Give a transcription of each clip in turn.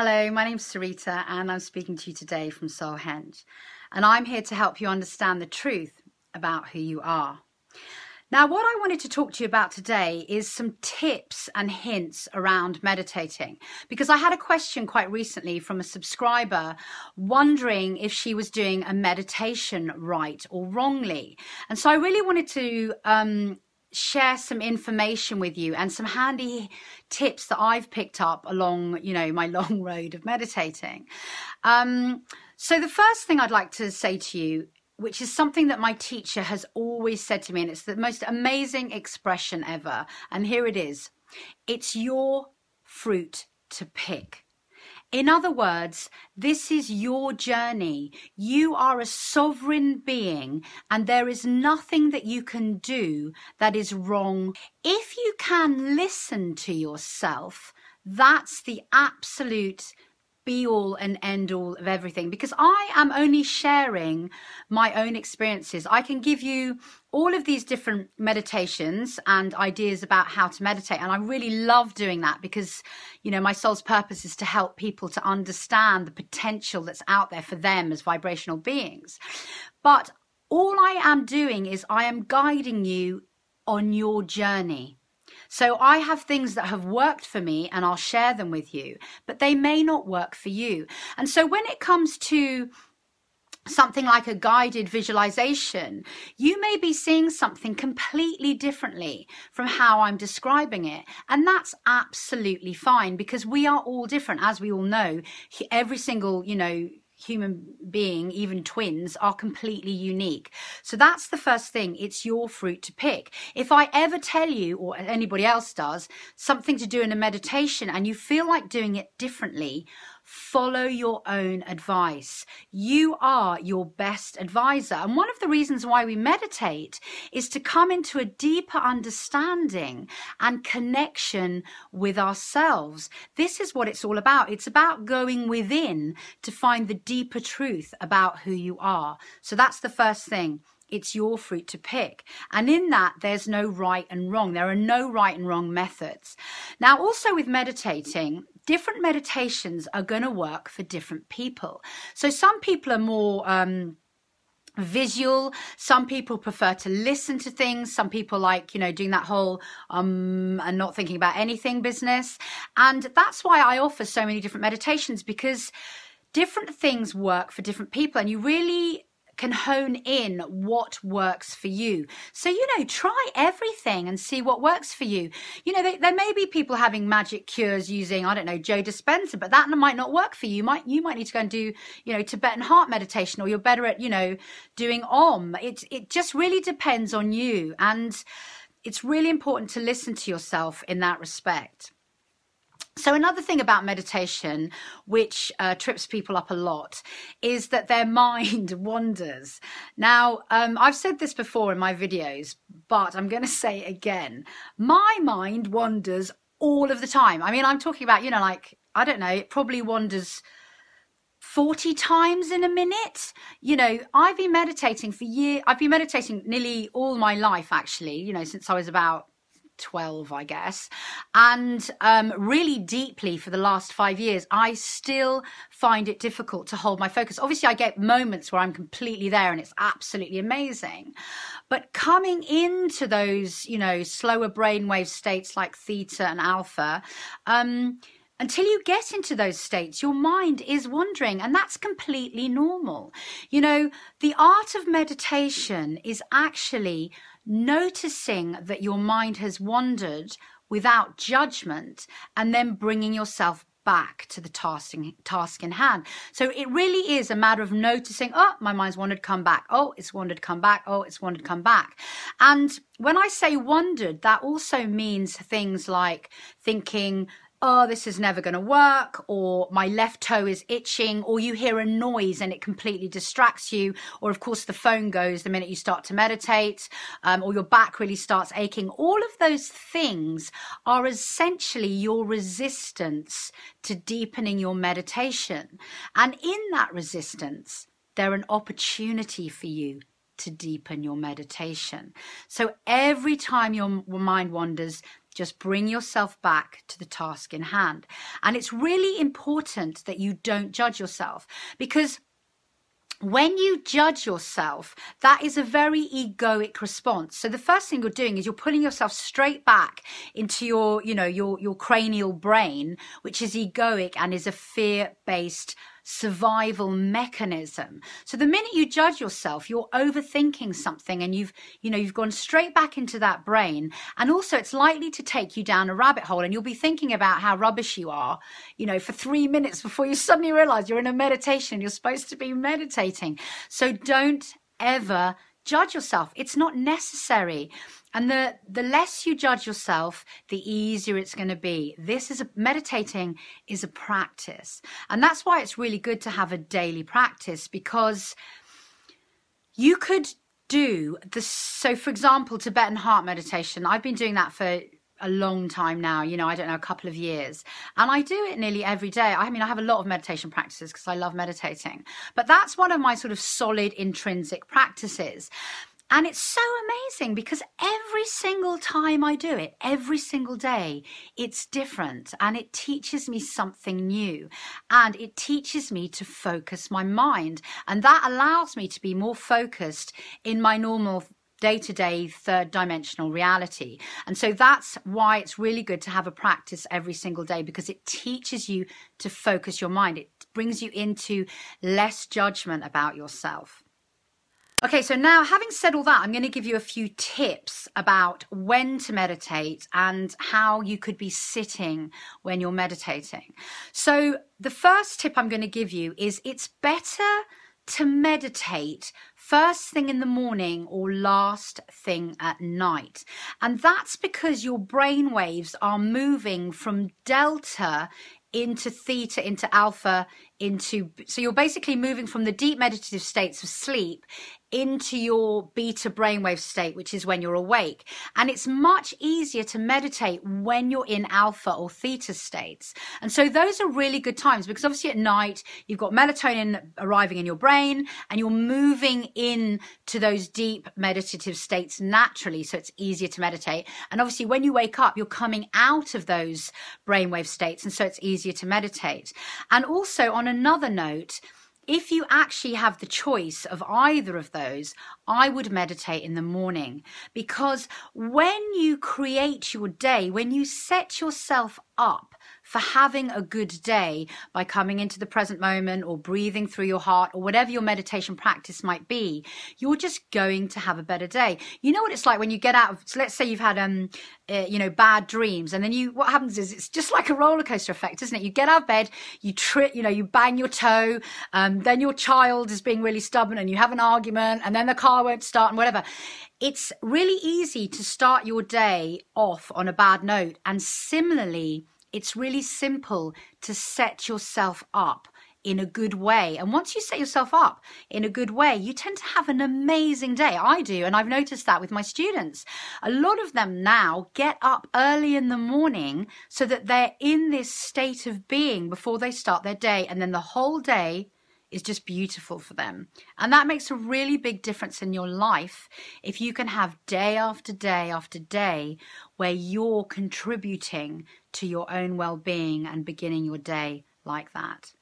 Hello, my name's Sarita, and I'm speaking to you today from Solhenge. And I'm here to help you understand the truth about who you are. Now, what I wanted to talk to you about today is some tips and hints around meditating. Because I had a question quite recently from a subscriber wondering if she was doing a meditation right or wrongly. And so I really wanted to um, share some information with you and some handy tips that I've picked up along, you know, my long road of meditating. Um, so the first thing I'd like to say to you which is something that my teacher has always said to me, and it's the most amazing expression ever. And here it is it's your fruit to pick. In other words, this is your journey. You are a sovereign being, and there is nothing that you can do that is wrong. If you can listen to yourself, that's the absolute be all and end all of everything because I am only sharing my own experiences. I can give you all of these different meditations and ideas about how to meditate. And I really love doing that because, you know, my soul's purpose is to help people to understand the potential that's out there for them as vibrational beings. But all I am doing is I am guiding you on your journey. So I have things that have worked for me and I'll share them with you, but they may not work for you. And so when it comes to something like a guided visualization, you may be seeing something completely differently from how I'm describing it. And that's absolutely fine because we are all different. As we all know, every single, you know, human being, even twins, are completely unique. So that's the first thing. It's your fruit to pick. If I ever tell you, or anybody else does, something to do in a meditation and you feel like doing it differently, follow your own advice. You are your best advisor. And one of the reasons why we meditate is to come into a deeper understanding and connection with ourselves. This is what it's all about. It's about going within to find the deeper truth about who you are. So that's the first thing. It's your fruit to pick. And in that, there's no right and wrong. There are no right and wrong methods. Now, also with meditating, different meditations are going to work for different people. So some people are more, um, visual. Some people prefer to listen to things. Some people like you know doing that whole um and not thinking about anything business. And that's why i offer so many different meditations because different things work for different people and you really can hone in what works for you. So, you know, try everything and see what works for you. You know, there, may be people having magic cures using, I don't know, Joe Dispenza, but that might not work for you. You might, you might need to go and do, you know, Tibetan heart meditation or you're better at, you know, doing Om. It, it just really depends on you. And it's really important to listen to yourself in that respect. So, another thing about meditation, which uh, trips people up a lot, is that their mind wanders. Now, um, I've said this before in my videos, but I'm going to say it again. My mind wanders all of the time. I mean, I'm talking about, you know, like, I don't know, it probably wanders 40 times in a minute. You know, I've been meditating for years. I've been meditating nearly all my life, actually, you know, since I was about 12, I guess, and um, really deeply for the last five years, I still find it difficult to hold my focus. Obviously, I get moments where I'm completely there and it's absolutely amazing. But coming into those, you know, slower brainwave states like theta and alpha, um, until you get into those states, your mind is wandering, and that's completely normal. You know, the art of meditation is actually noticing that your mind has wandered without judgment and then bringing yourself back to the task in, task in hand. So it really is a matter of noticing, oh, my mind's wandered, come back. Oh, it's wandered, come back. Oh, it's wandered, come back. And when I say wandered, that also means things like thinking oh, this is never going to work, or my left toe is itching, or you hear a noise and it completely distracts you, or of course the phone goes the minute you start to meditate, um, or your back really starts aching. All of those things are essentially your resistance to deepening your meditation. And in that resistance, they're an opportunity for you to deepen your meditation. So every time your mind wanders, Just bring yourself back to the task in hand. And it's really important that you don't judge yourself because when you judge yourself, that is a very egoic response. So the first thing you're doing is you're pulling yourself straight back into your, you know, your, your cranial brain, which is egoic and is a fear based survival mechanism. So the minute you judge yourself, you're overthinking something and you've, you know, you've gone straight back into that brain. And also it's likely to take you down a rabbit hole and you'll be thinking about how rubbish you are, you know, for three minutes before you suddenly realize you're in a meditation. You're supposed to be meditating. So don't ever judge yourself. It's not necessary. And the, the less you judge yourself, the easier it's going to be. This is a, meditating is a practice. And that's why it's really good to have a daily practice because you could do this. So, for example, Tibetan heart meditation, I've been doing that for a long time now, you know, I don't know, a couple of years. And I do it nearly every day. I mean, I have a lot of meditation practices because I love meditating, but that's one of my sort of solid intrinsic practices. And it's so amazing because every single time I do it, every single day, it's different and it teaches me something new and it teaches me to focus my mind. And that allows me to be more focused in my normal day to day third dimensional reality. And so that's why it's really good to have a practice every single day because it teaches you to focus your mind. It brings you into less judgment about yourself. Okay, so now having said all that, I'm going to give you a few tips about when to meditate and how you could be sitting when you're meditating. So, the first tip I'm going to give you is it's better to meditate first thing in the morning or last thing at night. And that's because your brain waves are moving from delta into theta, into alpha, into so you're basically moving from the deep meditative states of sleep into your beta brainwave state, which is when you're awake. And it's much easier to meditate when you're in alpha or theta states. And so those are really good times because obviously at night you've got melatonin arriving in your brain and you're moving in to those deep meditative states naturally. So it's easier to meditate. And obviously when you wake up, you're coming out of those brainwave states. And so it's easier to meditate. And also on another note, if you actually have the choice of either of those, I would meditate in the morning. Because when you create your day, when you set yourself up for having a good day by coming into the present moment or breathing through your heart or whatever your meditation practice might be, you're just going to have a better day. You know what it's like when you get out of, so let's say you've had, um, uh, you know, bad dreams and then you, what happens is it's just like a roller coaster effect, isn't it? You get out of bed, you trip, you know, you bang your toe, um, then your child is being really stubborn and you have an argument and then the car won't start and whatever it's really easy to start your day off on a bad note. And similarly, it's really simple to set yourself up in a good way. And once you set yourself up in a good way, you tend to have an amazing day. I do. And I've noticed that with my students. A lot of them now get up early in the morning so that they're in this state of being before they start their day. And then the whole day is just beautiful for them. And that makes a really big difference in your life if you can have day after day after day where you're contributing to your own well being and beginning your day like that.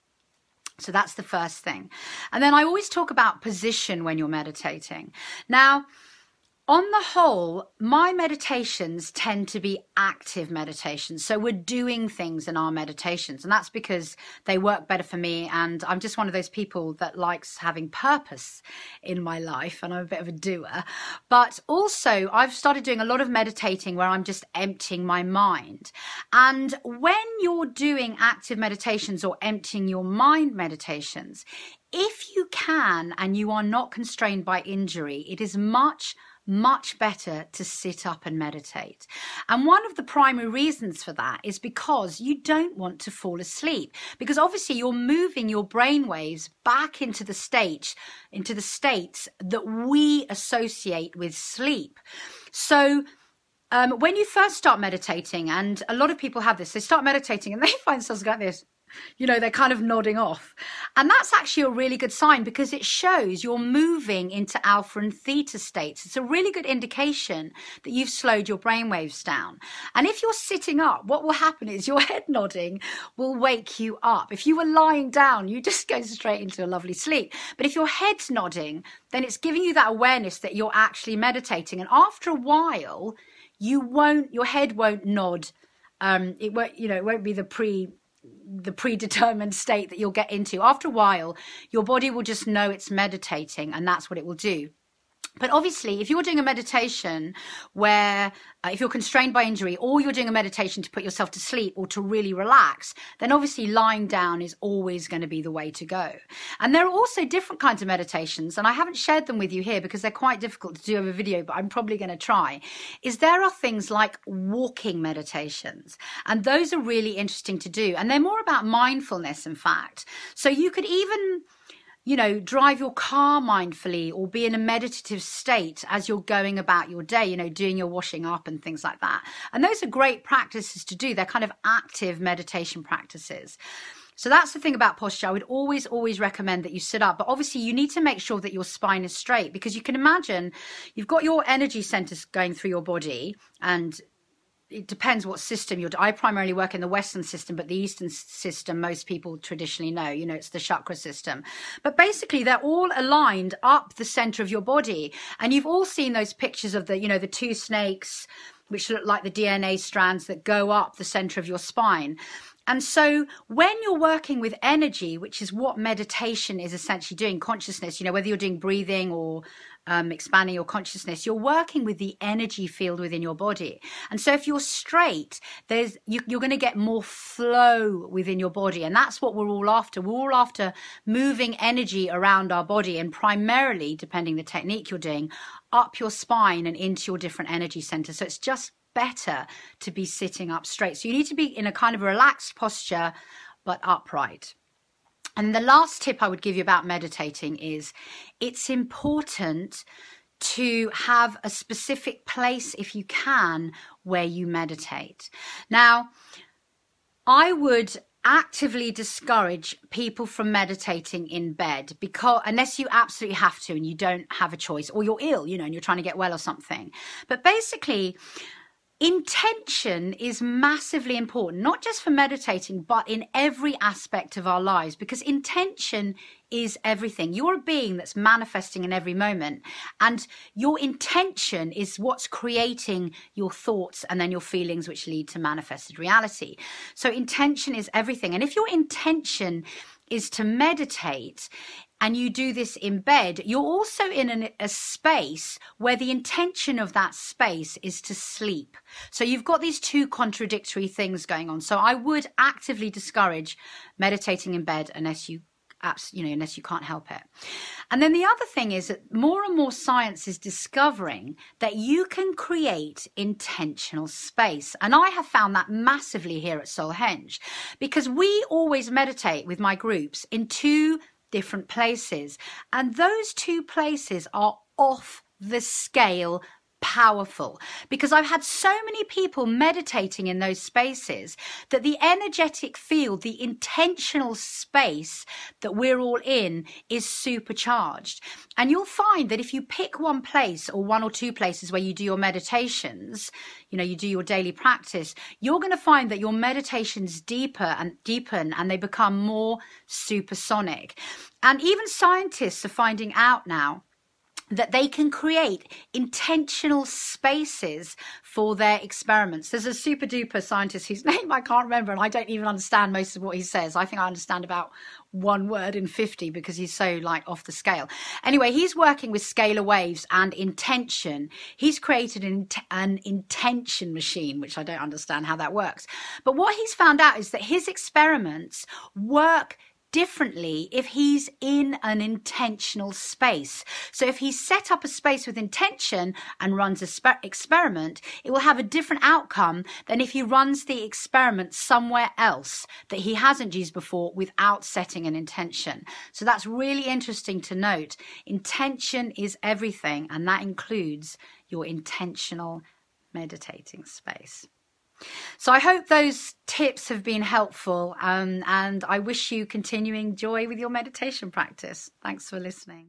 So that's the first thing. And then I always talk about position when you're meditating. Now, on the whole, my meditations tend to be active meditations. So we're doing things in our meditations, and that's because they work better for me. And I'm just one of those people that likes having purpose in my life, and I'm a bit of a doer. But also, I've started doing a lot of meditating where I'm just emptying my mind. And when you're doing active meditations or emptying your mind meditations, if you can and you are not constrained by injury, it is much much better to sit up and meditate. And one of the primary reasons for that is because you don't want to fall asleep. Because obviously you're moving your brain waves back into the state, into the states that we associate with sleep. So um, when you first start meditating, and a lot of people have this, they start meditating and they find themselves like this you know, they're kind of nodding off. And that's actually a really good sign because it shows you're moving into alpha and theta states. It's a really good indication that you've slowed your brain waves down. And if you're sitting up, what will happen is your head nodding will wake you up. If you were lying down, you just go straight into a lovely sleep. But if your head's nodding, then it's giving you that awareness that you're actually meditating. And after a while, you won't, your head won't nod. Um, it won't, you know, it won't be the pre the predetermined state that you'll get into. After a while, your body will just know it's meditating, and that's what it will do. But obviously, if you're doing a meditation where, uh, if you're constrained by injury, or you're doing a meditation to put yourself to sleep or to really relax, then obviously lying down is always going to be the way to go. And there are also different kinds of meditations, and I haven't shared them with you here because they're quite difficult to do over video, but I'm probably going to try. Is there are things like walking meditations, and those are really interesting to do, and they're more about mindfulness, in fact. So you could even you know, drive your car mindfully or be in a meditative state as you're going about your day, you know, doing your washing up and things like that. And those are great practices to do. They're kind of active meditation practices. So that's the thing about posture. I would always, always recommend that you sit up, but obviously you need to make sure that your spine is straight because you can imagine you've got your energy centers going through your body and it depends what system you're. I primarily work in the Western system, but the Eastern system, most people traditionally know. You know, it's the chakra system. But basically, they're all aligned up the center of your body, and you've all seen those pictures of the, you know, the two snakes, which look like the DNA strands that go up the center of your spine. And so when you're working with energy, which is what meditation is essentially doing, consciousness, you know, whether you're doing breathing or um, expanding your consciousness, you're working with the energy field within your body. And so if you're straight, there's you, you're going to get more flow within your body, and that's what we're all after. We're all after moving energy around our body, and primarily, depending the technique you're doing, up your spine and into your different energy centers. So it's just better to be sitting up straight. So you need to be in a kind of relaxed posture, but upright. And the last tip I would give you about meditating is it's important to have a specific place, if you can, where you meditate. Now, I would actively discourage people from meditating in bed because unless you absolutely have to and you don't have a choice or you're ill you know and you're trying to get well or something but basically intention is massively important, not just for meditating, but in every aspect of our lives, because intention is everything. You're a being that's manifesting in every moment, and your intention is what's creating your thoughts and then your feelings, which lead to manifested reality. So, intention is everything. And if your intention is to meditate, and you do this in bed, you're also in an, a space where the intention of that space is to sleep. So you've got these two contradictory things going on. So I would actively discourage meditating in bed unless you you know unless you can't help it and then the other thing is that more and more science is discovering that you can create intentional space and i have found that massively here at solhenge because we always meditate with my groups in two different places. And those two places are off the scale powerful because I've had so many people meditating in those spaces that the energetic field, the intentional space that we're all in is supercharged. And you'll find that if you pick one place or one or two places where you do your meditations, you know, you do your daily practice, you're going to find that your meditations deeper and deepen and they become more supersonic. And even scientists are finding out now that they can create intentional spaces for their experiments. There's a super duper scientist whose name I can't remember, and I don't even understand most of what he says. I think I understand about one word in 50 because he's so like off the scale. Anyway, he's working with scalar waves and intention. He's created an, an intention machine, which I don't understand how that works. But what he's found out is that his experiments work differently if he's in an intentional space. So if he's set up a space with intention and runs a spe- experiment, it will have a different outcome than if he runs the experiment somewhere else that he hasn't used before without setting an intention. So that's really interesting to note. Intention is everything, and that includes your intentional meditating space. So I hope those tips have been helpful um, and I wish you continuing joy with your meditation practice. Thanks for listening.